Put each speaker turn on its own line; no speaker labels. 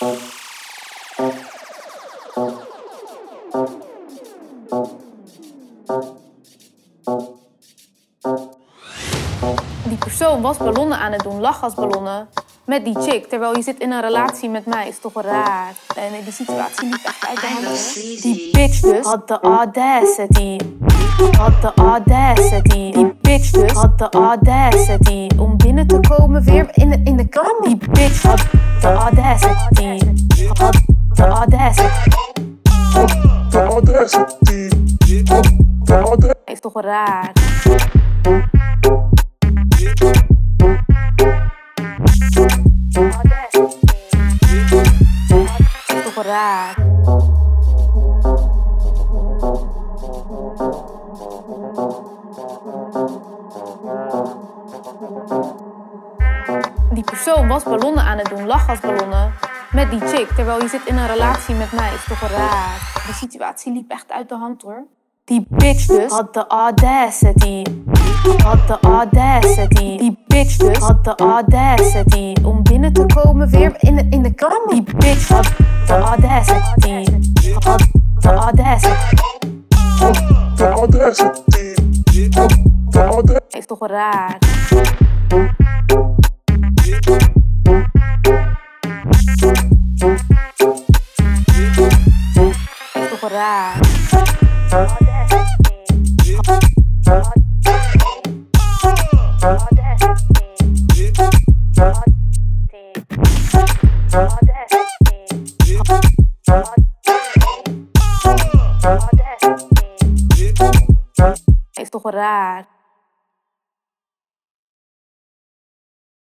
Die persoon was ballonnen aan het doen, lachgasballonnen. Met die chick, terwijl je zit in een relatie met mij, is toch raar. En die situatie liep echt uit de hand. Die bitch dus had de audacity. Had de audacity. Die bitch dus had de audacity. Binnen te komen weer in de, in de kamer. Die bitch had de audacity. Had de audacity.
De audacity. De audacity.
Is toch raar. Is toch raar. Die persoon was ballonnen aan het doen, lachgasballonnen. Met die chick, terwijl je zit in een relatie met mij, is toch raar. Die situatie liep echt uit de hand hoor. Die bitch dus had de audacity. Had de audacity. Die bitch dus had de audacity. Om binnen te komen weer in de, in de kamer. Die bitch had de audacity. Had de audacity.
De audacity. De audacity.
Is toch raar. Is toch